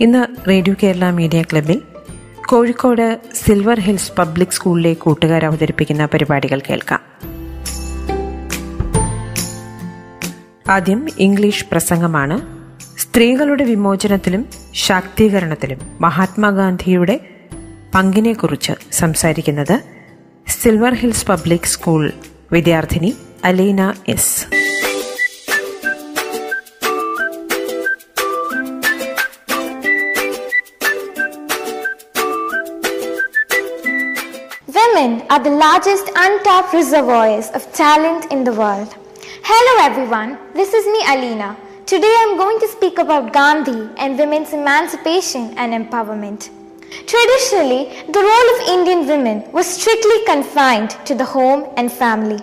ഇന്ന് radio Kerala media ക്ലബിൽ Kozhikode silver hills public സ്കൂളിലെ കൂട്ടുകാർ അവതരിപ്പിക്കുന്ന പരിപാടികൾ കേൾക്കാം. ആദ്യം ഇംഗ്ലീഷ് പ്രസംഗമാണ്. സ്ത്രീകളുടെ വിമോചനത്തിലും ശാക്തീകരണത്തിലും മഹാത്മാഗാന്ധിയുടെ പങ്കിനെക്കുറിച്ച് സംസാരിക്കുന്നത് സിൽവർ ഹിൽസ് പബ്ലിക് സ്കൂൾ വിദ്യാർത്ഥിനി Aleena S. Are the largest untapped reservoirs of talent in the world. Hello everyone, this is me Alina. Today I'm going to speak about Gandhi and women's emancipation and empowerment. Traditionally, the role of Indian women was strictly confined to the home and family.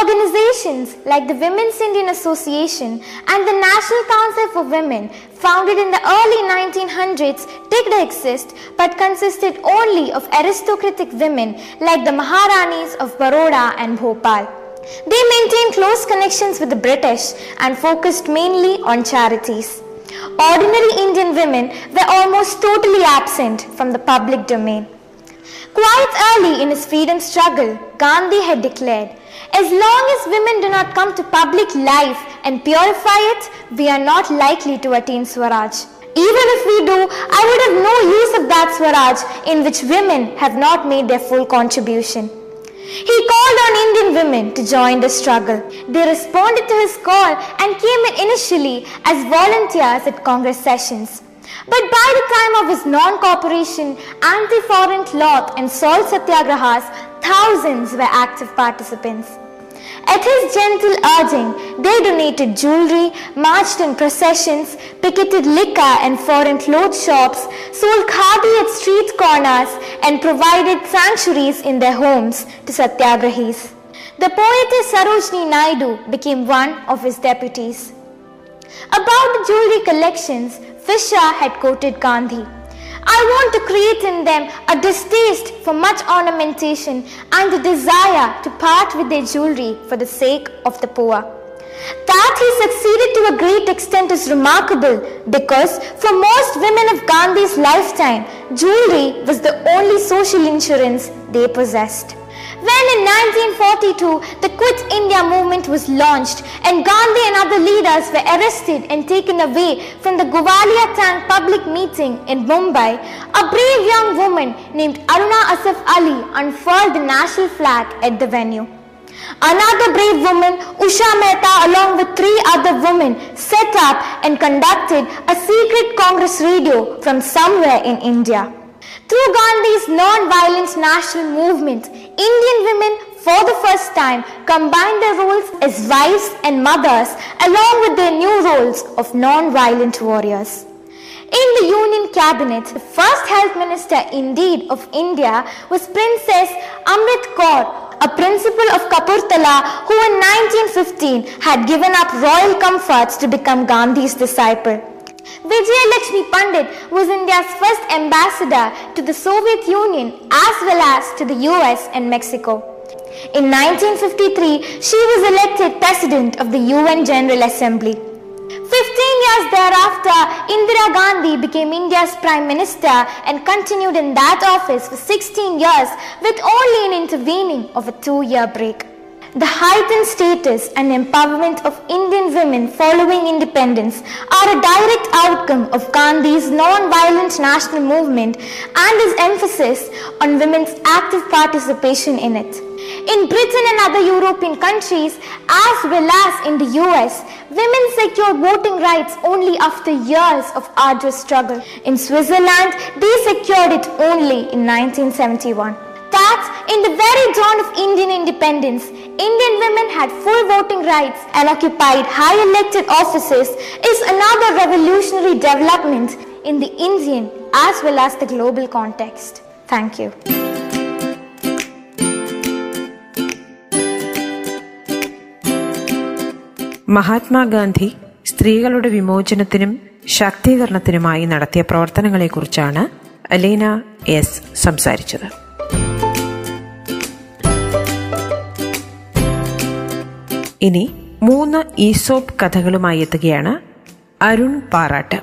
Organizations like the Women's Indian Association and the National Council for Women, founded in the early 1900s, did exist but consisted only of aristocratic women like the Maharanis of Baroda and Bhopal. They maintained close connections with the British and focused mainly on charities. Ordinary Indian women were almost totally absent from the public domain. Quite early in his freedom struggle, Gandhi had declared, As long as women do not come to public life and purify it, we are not likely to attain Swaraj. Even if we do, I would have no use of that Swaraj in which women have not made their full contribution. He called on Indian women to join the struggle. They responded to his call and came in initially as volunteers at Congress sessions. But by the time of his non-cooperation, anti-foreign cloth and salt satyagrahas, thousands were active participants. At his gentle urging, they donated jewelry, marched in processions, picketed liquor and foreign clothes shops, sold khadi at street corners, and provided sanctuaries in their homes to satyagrahis. The poetess Sarojini Naidu became one of his deputies. About the jewelry collections, Fisher had quoted Gandhi. I want to create in them a distaste for much ornamentation and a desire to part with their jewelry for the sake of the poor. That he succeeded to a great extent is remarkable because for most women of Gandhi's lifetime, jewelry was the only social insurance they possessed. When in 1942 the Quit India movement was launched and Gandhi and other leaders were arrested and taken away from the Govalia Tank public meeting in Mumbai, a brave young woman named Aruna Asaf Ali unfurled the national flag at the venue. Another brave woman, Usha Mehta, along with three other women, set up and conducted a secret Congress radio from somewhere in India. Through Gandhi's non-violent national movement, Indian women for the first time combined their roles as wives and mothers along with their new roles of non-violent warriors. In the Union Cabinet, the first Health Minister indeed of India was Princess Amrit Kaur, a principal of Kapurthala who in 1915 had given up royal comforts to become Gandhi's disciple. Vijay Lakshmi Pandit was India's first ambassador to the Soviet Union as well as to the US and Mexico. In 1953, she was elected President of the UN General Assembly. Fifteen years thereafter, Indira Gandhi became India's Prime Minister and continued in that office for 16 years with only an intervening of a two-year break. The heightened status and empowerment of Indian women following independence are a direct outcome of Gandhi's non-violent national movement and his emphasis on women's active participation in it. In Britain and other European countries, as well as in the US, women secured voting rights only after years of arduous struggle. In Switzerland, they secured it only in 1971 that in the very dawn of Indian independence, Indian women had full voting rights and occupied high elected offices is another revolutionary development in the Indian as well as the global context. Thank you. Mahatma Gandhi സ്ത്രീകളുടെ വിമോചനത്തിനും ശാക്തീകരണത്തിനുമായി നടത്തിയ പ്രവർത്തനങ്ങളെക്കുറിച്ചാണ് Aleena S സംസാരിച്ചത് ഇനി മൂന്ന് Aesop കഥകളുമായി എത്തുകയാണ് അരുൺ പാറാട്ട്.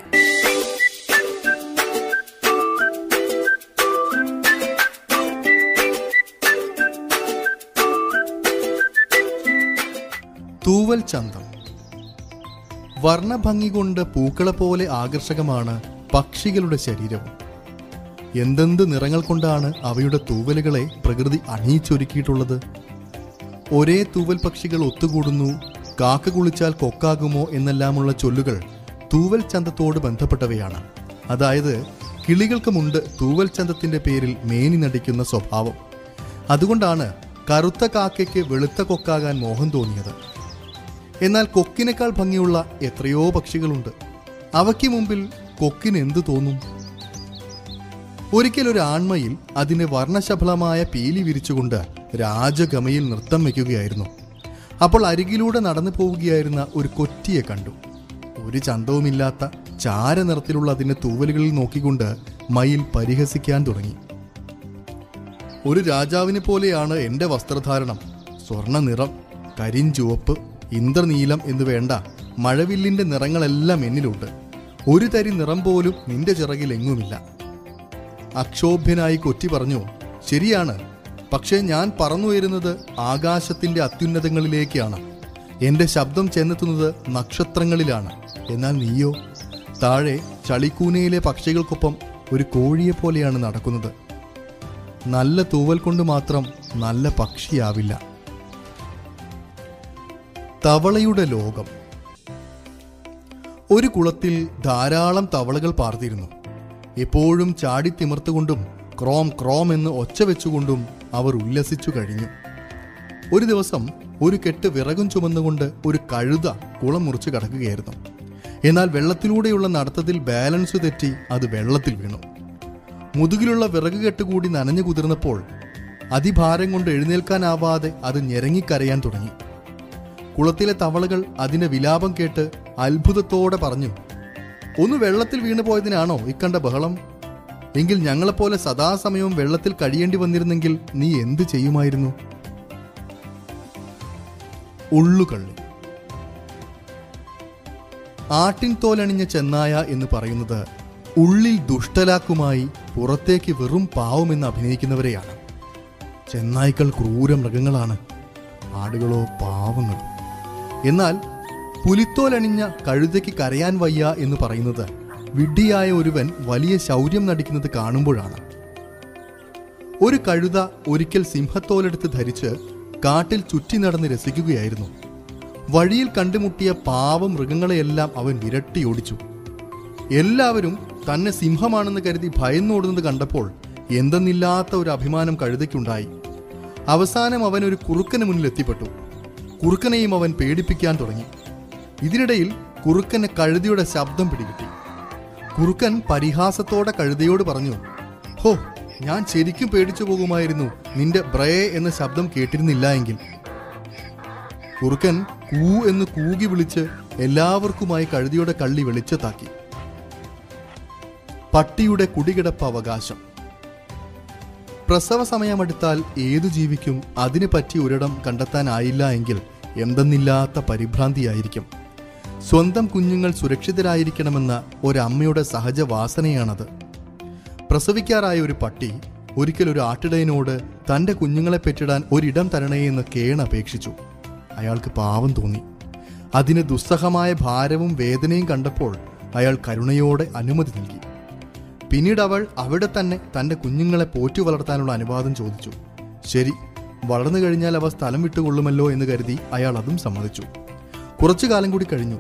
തൂവൽ ചന്തം. വർണഭംഗി കൊണ്ട് പൂക്കളെ പോലെ ആകർഷകമാണ് പക്ഷികളുടെ ശരീരവും. എന്തെന്ത് നിറങ്ങൾ കൊണ്ടാണ് അവയുടെ തൂവലുകളെ പ്രകൃതി അണിയിച്ചൊരുക്കിയിട്ടുള്ളത്? ഒരേ തൂവൽ പക്ഷികൾ ഒത്തുകൂടുന്നു. കാക്ക കുളിച്ചാൽ കൊക്കാകുമോ എന്നെല്ലാമുള്ള ചൊല്ലുകൾ തൂവൽ ചന്തത്തോട് ബന്ധപ്പെട്ടവയാണ്. അതായത് കിളികൾക്കുമുണ്ട് തൂവൽ ചന്തത്തിന്റെ പേരിൽ മേനി നടിക്കുന്ന സ്വഭാവം. അതുകൊണ്ടാണ് കറുത്ത കാക്കയ്ക്ക് വെളുത്ത കൊക്കാകാൻ മോഹം തോന്നിയത്. എന്നാൽ കൊക്കിനേക്കാൾ ഭംഗിയുള്ള എത്രയോ പക്ഷികളുണ്ട്. അവയ്ക്ക് മുമ്പിൽ കൊക്കിന് എന്തു തോന്നും? ഒരിക്കൽ ഒരു ആൺമയിൽ അതിന് വർണശബളമായ പീലി വിരിച്ചുകൊണ്ട് രാജഗമയിൽ നൃത്തം വയ്ക്കുകയായിരുന്നു. അപ്പോൾ അരികിലൂടെ നടന്നു പോവുകയായിരുന്ന ഒരു കൊറ്റിയെ കണ്ടു. ഒരു ചന്തവുമില്ലാത്ത ചാരനിറത്തിലുള്ള അതിന്റെ തൂവലുകളിൽ നോക്കിക്കൊണ്ട് മയിൽ പരിഹസിക്കാൻ തുടങ്ങി. ഒരു രാജാവിനെ പോലെയാണ് എന്റെ വസ്ത്രധാരണം. സ്വർണ നിറം കരിഞ്ചുവപ്പ് ഇന്ദ്രനീലം എന്ന് വേണ്ട മഴവില്ലിന്റെ നിറങ്ങളെല്ലാം എന്നിലുണ്ട്. ഒരു തരി നിറം പോലും നിന്റെ ചിറകിൽ എങ്ങുമില്ല അക്ഷോഭ്യനായി കൊറ്റി പറഞ്ഞു ശരിയാണ് പക്ഷേ ഞാൻ പറന്നുയരുന്നത് ആകാശത്തിന്റെ അത്യുന്നതങ്ങളിലേക്കാണ്. എന്റെ ശബ്ദം ചെന്നെത്തുന്നത് നക്ഷത്രങ്ങളിലാണ്. എന്നാൽ നീയോ? താഴെ ചളിക്കൂനയിലെ പക്ഷികൾക്കൊപ്പം ഒരു കോഴിയെ പോലെയാണ് നടക്കുന്നത്. നല്ല തൂവൽ കൊണ്ട് മാത്രം നല്ല പക്ഷിയാവില്ല. തവളയുടെ ലോകം. ഒരു കുളത്തിൽ ധാരാളം തവളകൾ പാർത്തിരുന്നു. എപ്പോഴും ചാടിത്തിമിർത്തുകൊണ്ടും ക്രോം ക്രോം എന്ന് ഒച്ച വെച്ചുകൊണ്ടും അവർ ഉല്ലസിച്ചു കഴിഞ്ഞു. ഒരു ദിവസം ഒരു കെട്ട് വിറകും ചുമന്നുകൊണ്ട് ഒരു കഴുത കുളം മുറിച്ച് കടക്കുകയായിരുന്നു. എന്നാൽ വെള്ളത്തിലൂടെയുള്ള നടത്തത്തിൽ ബാലൻസ് തെറ്റി അത് വെള്ളത്തിൽ വീണു. മുതുകിലുള്ള വിറക് കെട്ട് കൂടി നനഞ്ഞു കുതിർന്നപ്പോൾ അതിഭാരം കൊണ്ട് എഴുന്നേൽക്കാനാവാതെ അത് ഞെരങ്ങിക്കരയാൻ തുടങ്ങി. കുളത്തിലെ തവളകൾ അതിന്റെ വിലാപം കേട്ട് അത്ഭുതത്തോടെ പറഞ്ഞു ഒന്ന് വെള്ളത്തിൽ വീണു പോയതിനാണോ ഇക്കണ്ട ബഹളം? എങ്കിൽ ഞങ്ങളെപ്പോലെ സദാസമയവും വെള്ളത്തിൽ കഴിയേണ്ടി വന്നിരുന്നെങ്കിൽ നീ എന്ത് ചെയ്യുമായിരുന്നു? ഉള്ളുകള്ളി. ആട്ടിൻ തോലണിഞ്ഞ ചെന്നായ എന്ന് പറയുന്നത് ഉള്ളിൽ ദുഷ്ടലാക്കുമായി പുറത്തേക്ക് വെറും പാവമെന്ന് അഭിനയിക്കുന്നവരെയാണ്. ചെന്നായ്ക്കൾ ക്രൂര മൃഗങ്ങളാണ്. ആടുകളോ പാവങ്ങൾ എന്നാൽ പുലിത്തോലണിഞ്ഞ കഴുതയ്ക്ക് കരയാൻ വയ്യ എന്ന് പറയുന്നത് വിഡ്ഢിയായ ഒരുവൻ വലിയ ശൗര്യം നടിക്കുന്നത് കാണുമ്പോഴാണ്. ഒരു കഴുത ഒരിക്കൽ സിംഹത്തോലെടുത്ത് ധരിച്ച് കാട്ടിൽ ചുറ്റി നടന്ന് രസിക്കുകയായിരുന്നു. വഴിയിൽ കണ്ടുമുട്ടിയ പാവ മൃഗങ്ങളെയെല്ലാം അവൻ വിരട്ടി ഓടിച്ചു. എല്ലാവരും തന്നെ സിംഹമാണെന്ന് കരുതി ഭയന്നോടുന്നത് കണ്ടപ്പോൾ എന്തെന്നില്ലാത്ത ഒരു അഭിമാനം കഴുതയ്ക്കുണ്ടായി. അവസാനം അവൻ ഒരു കുറുക്കന് മുന്നിൽ എത്തിപ്പെട്ടു. കുറുക്കനെയും അവൻ പേടിപ്പിക്കാൻ തുടങ്ങി. ഇതിനിടയിൽ കുറുക്കന് കഴുതിയുടെ ശബ്ദം പിടികിട്ടി. കുറുക്കൻ പരിഹാസത്തോടെ കഴുതയോട് പറഞ്ഞു ഹോ ഞാൻ ശരിക്കും പേടിച്ചു പോകുമായിരുന്നു നിന്റെ ബ്രയ എന്ന ശബ്ദം കേട്ടിരുന്നില്ല എങ്കിൽ. കുറുക്കൻ കൂ എന്ന് കൂകി വിളിച്ച് എല്ലാവർക്കുമായി കഴുതിയുടെ കള്ളി വെളിച്ചത്താക്കി. പട്ടിയുടെ കുടികിടപ്പ് അവകാശം. പ്രസവ സമയമെടുത്താൽ ഏതു ജീവിക്കും അതിനു പറ്റിയ ഒരിടം കണ്ടെത്താനായില്ല എങ്കിൽ എന്തെന്നില്ലാത്ത പരിഭ്രാന്തിയായിരിക്കും. സ്വന്തം കുഞ്ഞുങ്ങൾ സുരക്ഷിതരായിരിക്കണമെന്ന ഒരമ്മയുടെ സഹജ വാസനയാണത് പ്രസവിക്കാറായ ഒരു പട്ടി ഒരിക്കൽ ഒരു ആട്ടിടയനോട് തന്റെ കുഞ്ഞുങ്ങളെ പെറ്റിടാൻ ഒരിടം തരണേ എന്ന് കേണപേക്ഷിച്ചു. അയാൾക്ക് പാവം തോന്നി. അതിന് ദുസ്സഹമായ ഭാരവും വേദനയും കണ്ടപ്പോൾ അയാൾ കരുണയോടെ അനുമതി നൽകി. പിന്നീട് അവൾ അവിടെ തന്നെ തന്റെ കുഞ്ഞുങ്ങളെ പോറ്റു വളർത്താനുള്ള അനുവാദം ചോദിച്ചു. ശരി വളർന്നു കഴിഞ്ഞാൽ അവ സ്ഥലം വിട്ടുകൊള്ളുമല്ലോ എന്ന് കരുതി അയാൾ അതും സമ്മതിച്ചു. കുറച്ചു കാലം കൂടി കഴിഞ്ഞു.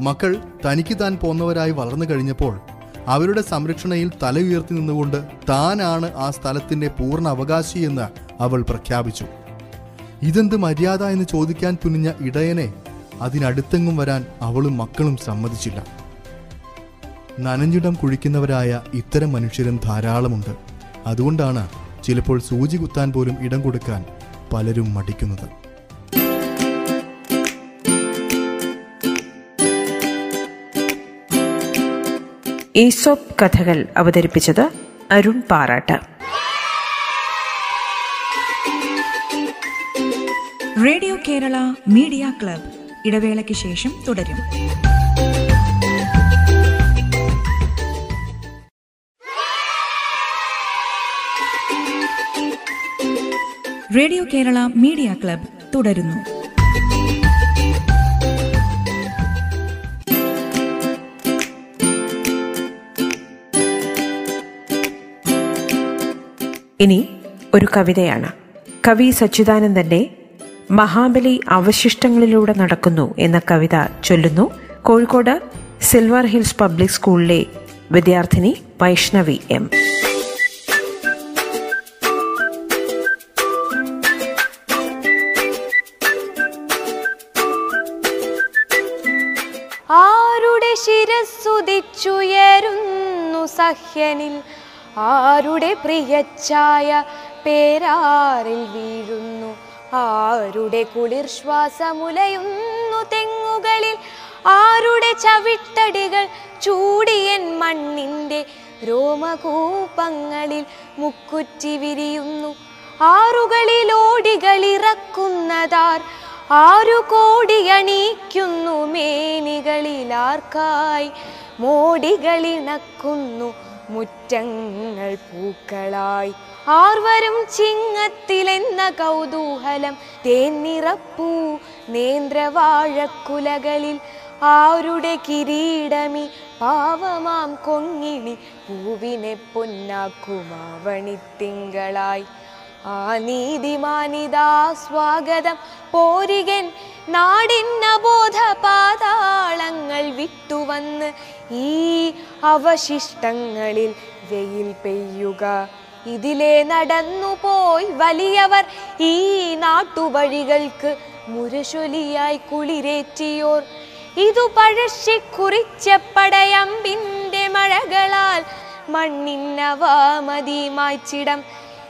മക്കൾ തനിക്ക് താൻ പോന്നവരായി വളർന്നു കഴിഞ്ഞപ്പോൾ അവരുടെ സംരക്ഷണയിൽ തല ഉയർത്തി നിന്നുകൊണ്ട് താനാണ് ആ സ്ഥലത്തിന്റെ പൂർണ അവകാശി എന്ന് അവൾ പ്രഖ്യാപിച്ചു. ഇതെന്ത് മര്യാദ എന്ന് ചോദിക്കാൻ തുനിഞ്ഞ ഇടയനെ അതിനടുത്തെങ്ങും വരാൻ അവളും മക്കളും സമ്മതിച്ചില്ല. നനഞ്ഞിടം കുഴിക്കുന്നവരായ ഇത്തരം മനുഷ്യരും ധാരാളമുണ്ട്. അതുകൊണ്ടാണ് ചിലപ്പോൾ സൂചി കുത്താൻ പോലും ഇടം കൊടുക്കാൻ പലരും മടിക്കുന്നത്. ഈസോപ്പ് കഥകൾ അവതരിപ്പിച്ചത് Arun Parattu. Radio Kerala media club ഇടവേളയ്ക്ക് ശേഷം തുടരും. റേഡിയോ കേരള മീഡിയ ക്ലബ് തുടരുന്നു. ഇനി ഒരു കവിതയാണ്. കവി സച്ചിദാനന്ദന്റെ മഹാബലി അവശിഷ്ടങ്ങളിലൂടെ നടക്കുന്നു എന്ന കവിത ചൊല്ലുന്നു. കോഴിക്കോട് സിൽവർ ഹിൽസ് പബ്ലിക് സ്കൂളിലെ വിദ്യാർത്ഥിനി വൈഷ്ണവി എം. ആരുടെ ശിരസ്സുദിച്ചുയരുന്നു സഹ്യനിൽ? ആരുടെ പ്രിയച്ഛായ പേരാറിൽ വീഴുന്നു? ആരുടെ കുളിർ ശ്വാസമുലയുന്നു തെങ്ങുകളിൽ? ആരുടെ ചവിട്ടടികൾ ചൂടിയൻ മണ്ണിന്റെ രോമകൂപങ്ങളിൽ മുക്കുറ്റി വിരിയുന്നു? ആറുകളിൽ ഓടികളിറക്കുന്നതാർ ആരു കോടിയണീക്കുന്നു മേനികളിലാർക്കായി മോടികളിണക്കുന്നു മുറ്റങ്ങൾ പൂക്കളായി. ആർവരും ചിങ്ങത്തിലെന്ന കൗതൂഹലം തേന്നിറപ്പൂ നേന്ത്രവാഴക്കുലകളിൽ. ആരുടെ കിരീടമി പാവമാം കൊങ്ങിണി പൂവിനെ പൊന്നാക്കുമാവണിത്തിങ്കളായി. ആ നീതിമാനിതാ സ്വാഗതം. പോരികൻ നാടിന്നബോധ പാതാളങ്ങൾ വിട്ടുവന്ന് ഈ അവശിഷ്ടങ്ങളിൽ വെയിൽ പെയ്യുക. ഇതിലെ നടന്നുപോയി വലിയവർ ഈ നാട്ടുവഴികൾക്ക് മുരശൊലിയായി കുളിരേറ്റിയോർ. ഇതു പഴശ്ശി കുറിച്ച പടയമ്പിന്റെ മഴകളാൽ മണ്ണിന്നവാമതി മായ്ച്ചിടം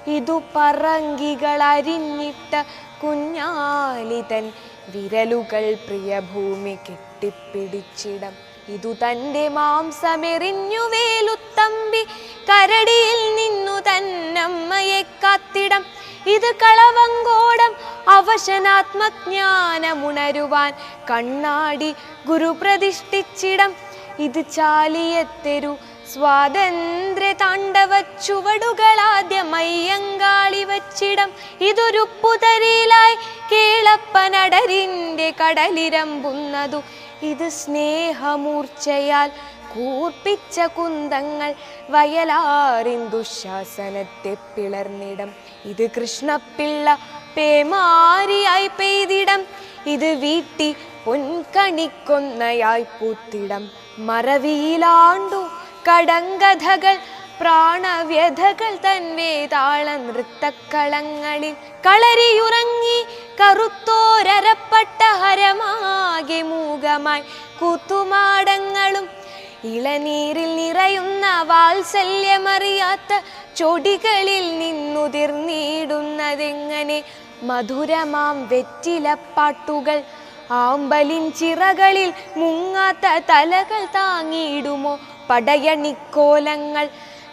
ഇതു പറങ്കികൾ അരിഞ്ഞിട്ട കുഞ്ഞാലിതൻ വിരലുകൾ പ്രിയഭൂമി കെട്ടിപ്പിടിച്ചിടം. ഇതു തന്റെ മാംസമെറിഞ്ഞു വേലുത്തമ്പി കരടിയിൽ നിന്നു തന്നമ്മയെ കാത്തിടം. ഇത് കളവങ്കോടം അവശനാത്മജ്ഞാനമുണരുവാൻ കണ്ണാടി ഗുരു പ്രതിഷ്ഠിച്ചിടം. ഇത് ചാലിയത്തെരു സ്വാതന്ത്ര്യ താണ്ഡവ ചുവടുകളാദ്യമയ്യങ്കാളി വച്ചിടം ഇതൊരു പുതരിയിലായി കേളപ്പനടരിന്റെ കടലിരമ്പുന്നതു. ഇത് സ്നേഹമൂർച്ചയാൽ കൂർപ്പിച്ച കുന്തങ്ങൾ വയലാറിൻ ദുശാസനത്തെ പിളർന്നിടം. ഇത് കൃഷ്ണപ്പിള്ള പേമാരിയായി പെയ്തിടം. ഇത് വീട്ടി പൊൻകണിക്കൊന്നയായി പൂത്തിടം. മറവിയിലാണ്ടു കടങ്കഥകൾ പ്രാണവ്യഥകൾ തൻ വേതാള നൃത്തക്കളങ്ങളിൽ കളരിയുറങ്ങി കറുത്തോരപ്പെട്ട ഹരമാകെ മൂകമായി കൂത്തുമാടങ്ങളും ഇളനീരിൽ നിറയുന്ന വാത്സല്യമറിയാത്ത ചൊടികളിൽ നിന്നുതിർന്നിടുന്നതെങ്ങനെ? മധുരമാം വെറ്റിലപ്പാട്ടുകൾ ആമ്പലിൻ ചിറകളിൽ മുങ്ങാത്ത തലകൾ താങ്ങിയിടുമോ? പടയണിക്കോലങ്ങൾ.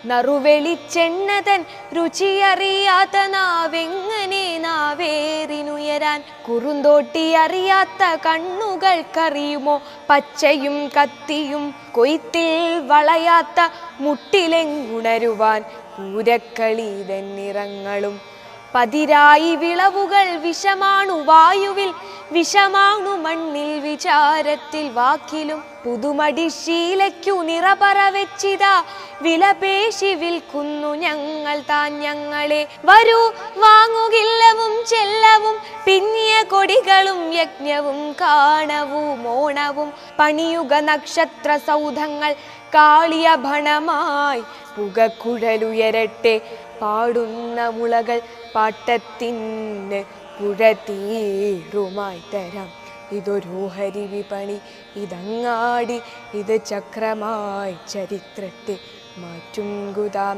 നറുവെളിച്ചെണ്ണതൻ രുചിയറിയാത്ത നാവെങ്ങനെ നാവേറിനുയരാൻ? കുറുന്തോട്ടി അറിയാത്ത കണ്ണുകൾക്കറിയുമോ? പച്ചയും കത്തിയും കൊയ്ത്തിൽ വളയാത്ത മുട്ടിലെങ്ങുണരുവാൻ? പൂരക്കളി നിറങ്ങളും പതിരായി വിളവുകൾ വിഷമാണു വായുവിൽ വിഷമാണു മണ്ണിൽ വിചാരത്തിൽ വാക്കിലും. പുതുമടി ശീലയ്ക്കു നിറപറ വെച്ചിതാ വിലപേശി വിൽക്കുന്നു ഞങ്ങൾ താൻ ഞങ്ങളെ. വരൂ വാങ്ങുകില്ലവും ചെല്ലവും പിന്നിയ കൊടികളും യജ്ഞവും കാണവും ഓണവും. പണിയുക നക്ഷത്ര സൗധങ്ങൾ കാളിയ ഭണമായി. പുകക്കുഴലുയരട്ടെ പാടുന്ന മുളകൾ പാട്ടത്തിന് പുഴ തീറുമായി തരാം. ഇതൊരോഹരി വിപണി ഇതങ്ങാടി ഇത് ചക്രമായി ചരിത്രത്തെ മാറ്റുങ്കുതാം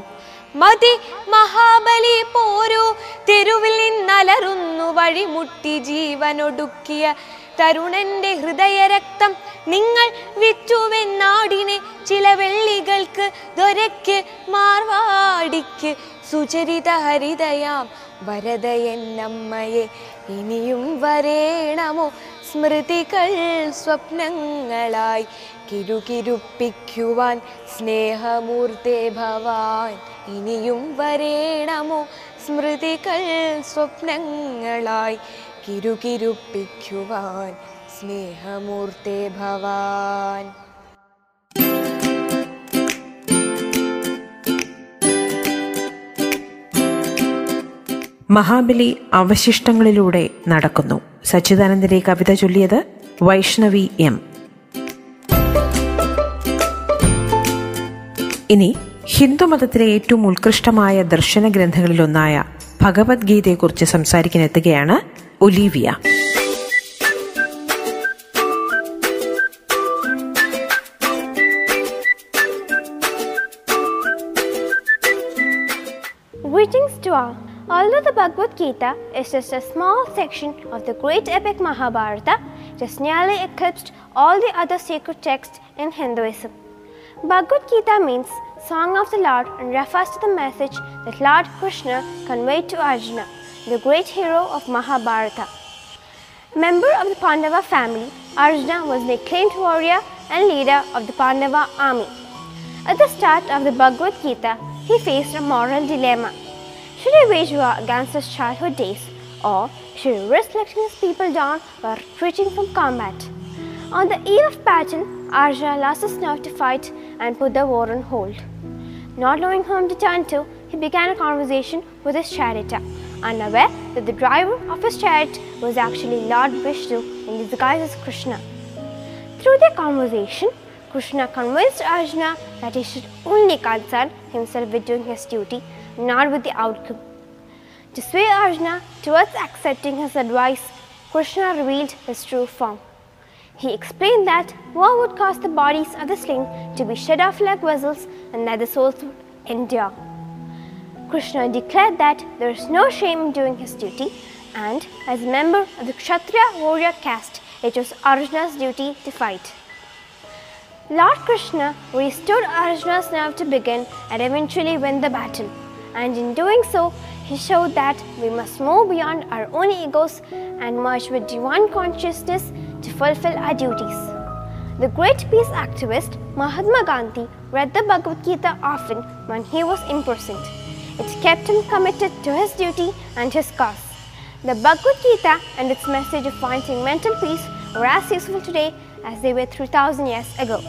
മതി മഹാബലി പോരൂ തെരുവിൽ നിന്നലറുന്നു വഴിമുട്ടി ജീവനൊടുക്കിയ തരുണന്റെ ഹൃദയരക്തം നിങ്ങൾ വിറ്റുവെന്നാടിനെ ചില വെള്ളികൾക്ക് ദൊരക്ക് മാർവാടിക്ക്. സുചരിത ഹരിതയാം വരദയെന്നമ്മയെ ഇനിയും വരേണമോ? സ്മൃതികൾ സ്വപ്നങ്ങളായി കിരുകിരുപ്പിക്കുവാൻ സ്നേഹമൂർത്തേ ഭവാൻ ഇനിയും വരേണമോ? സ്മൃതികൾ സ്വപ്നങ്ങളായി കിരുകിരുപ്പിക്കുവാൻ സ്നേഹമൂർത്തേ ഭവാൻ. മഹാബലി അവശിഷ്ടങ്ങളിലൂടെ നടക്കുന്നു. സച്ചിദാനന്ദന്റെ കവിത ചൊല്ലിയത് വൈഷ്ണവി എം. ഇനി ഹിന്ദുമതത്തിലെ ഏറ്റവും ഉത്കൃഷ്ടമായ ദർശന ഗ്രന്ഥങ്ങളിലൊന്നായ ഭഗവത്ഗീതയെക്കുറിച്ച് സംസാരിക്കാനെത്തുകയാണ് Olivia. Greetings to all. Although the Bhagavad Gita is just a small section of the great epic Mahabharata, it has nearly eclipsed all the other sacred texts in Hinduism. Bhagavad Gita means Song of the Lord and refers to the message that Lord Krishna conveyed to Arjuna the great hero of Mahabharata. Member of the Pandava family, Arjuna was an acclaimed warrior and leader of the Pandava army. At the start of the Bhagavad Gita, he faced a moral dilemma. Should he wage war against his childhood days, or should he risk letting his people down by retreating from combat? On the eve of battle, Arjuna lost his nerve to fight and put the war on hold. Not knowing whom to turn to, he began a conversation with his charioteer, unaware that the driver of his chariot was actually Lord Vishnu in disguise as Krishna. Through their conversation, Krishna convinced Arjuna that he should only concern himself with doing his duty, not with the outcome. To sway Arjuna towards accepting his advice, Krishna revealed his true form. He explained that war would cause the bodies of the slain to be shed off like vessels and that the souls would endure. Krishna declared that there is no shame in doing his duty, and as a member of the Kshatriya warrior caste, it was Arjuna's duty to fight. Lord Krishna restored Arjuna's nerve to begin and eventually win the battle. And in doing so, he showed that we must move beyond our own egos and merge with divine consciousness to fulfill our duties. The great peace activist Mahatma Gandhi read the Bhagavad Gita often when he was imprisoned. It kept him committed to his duty and his cause. The Bhagavad Gita and its message of finding mental peace are as useful today as they were 3000 years ago.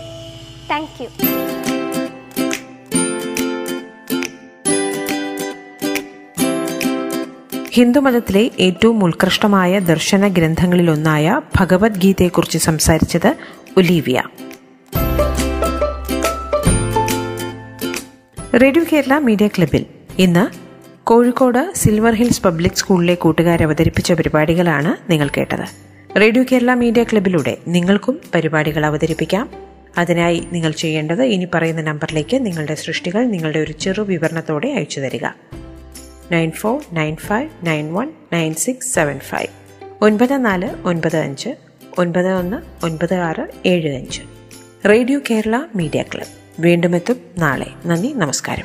Thank you. ഹിന്ദുമതത്തിലെ ഏറ്റവും ഉത്കൃഷ്ടമായ ദർശന ഗ്രന്ഥങ്ങളിലൊന്നായ ഭഗവത്ഗീതയെക്കുറിച്ച് സംസാരിച്ചത് Olivia radio Kerala media ക്ലബിൽ ഇന്ന് Kozhikode silver hills public സ്കൂളിലെ കൂട്ടുകാർ അവതരിപ്പിച്ച പരിപാടികളാണ് നിങ്ങൾ കേട്ടത്. റേഡിയോ കേരള മീഡിയ ക്ലബിലൂടെ നിങ്ങൾക്കും പരിപാടികൾ അവതരിപ്പിക്കാം. അതിനായി നിങ്ങൾ ചെയ്യേണ്ടത് ഇനി പറയുന്ന നമ്പറിലേക്ക് നിങ്ങളുടെ സൃഷ്ടികൾ നിങ്ങളുടെ ഒരു ചെറു വിവരണത്തോടെ അയച്ചു തരിക. Nine four nine five nine one nine six seven five. ഒൻപത് നാല് ഒൻപത് അഞ്ച് ഒൻപത് ഒന്ന് ഒൻപത് ആറ് ഏഴ് അഞ്ച്. Radio Kerala media club. വീണ്ടും എത്തും നാളെ. നന്ദി നമസ്കാരം.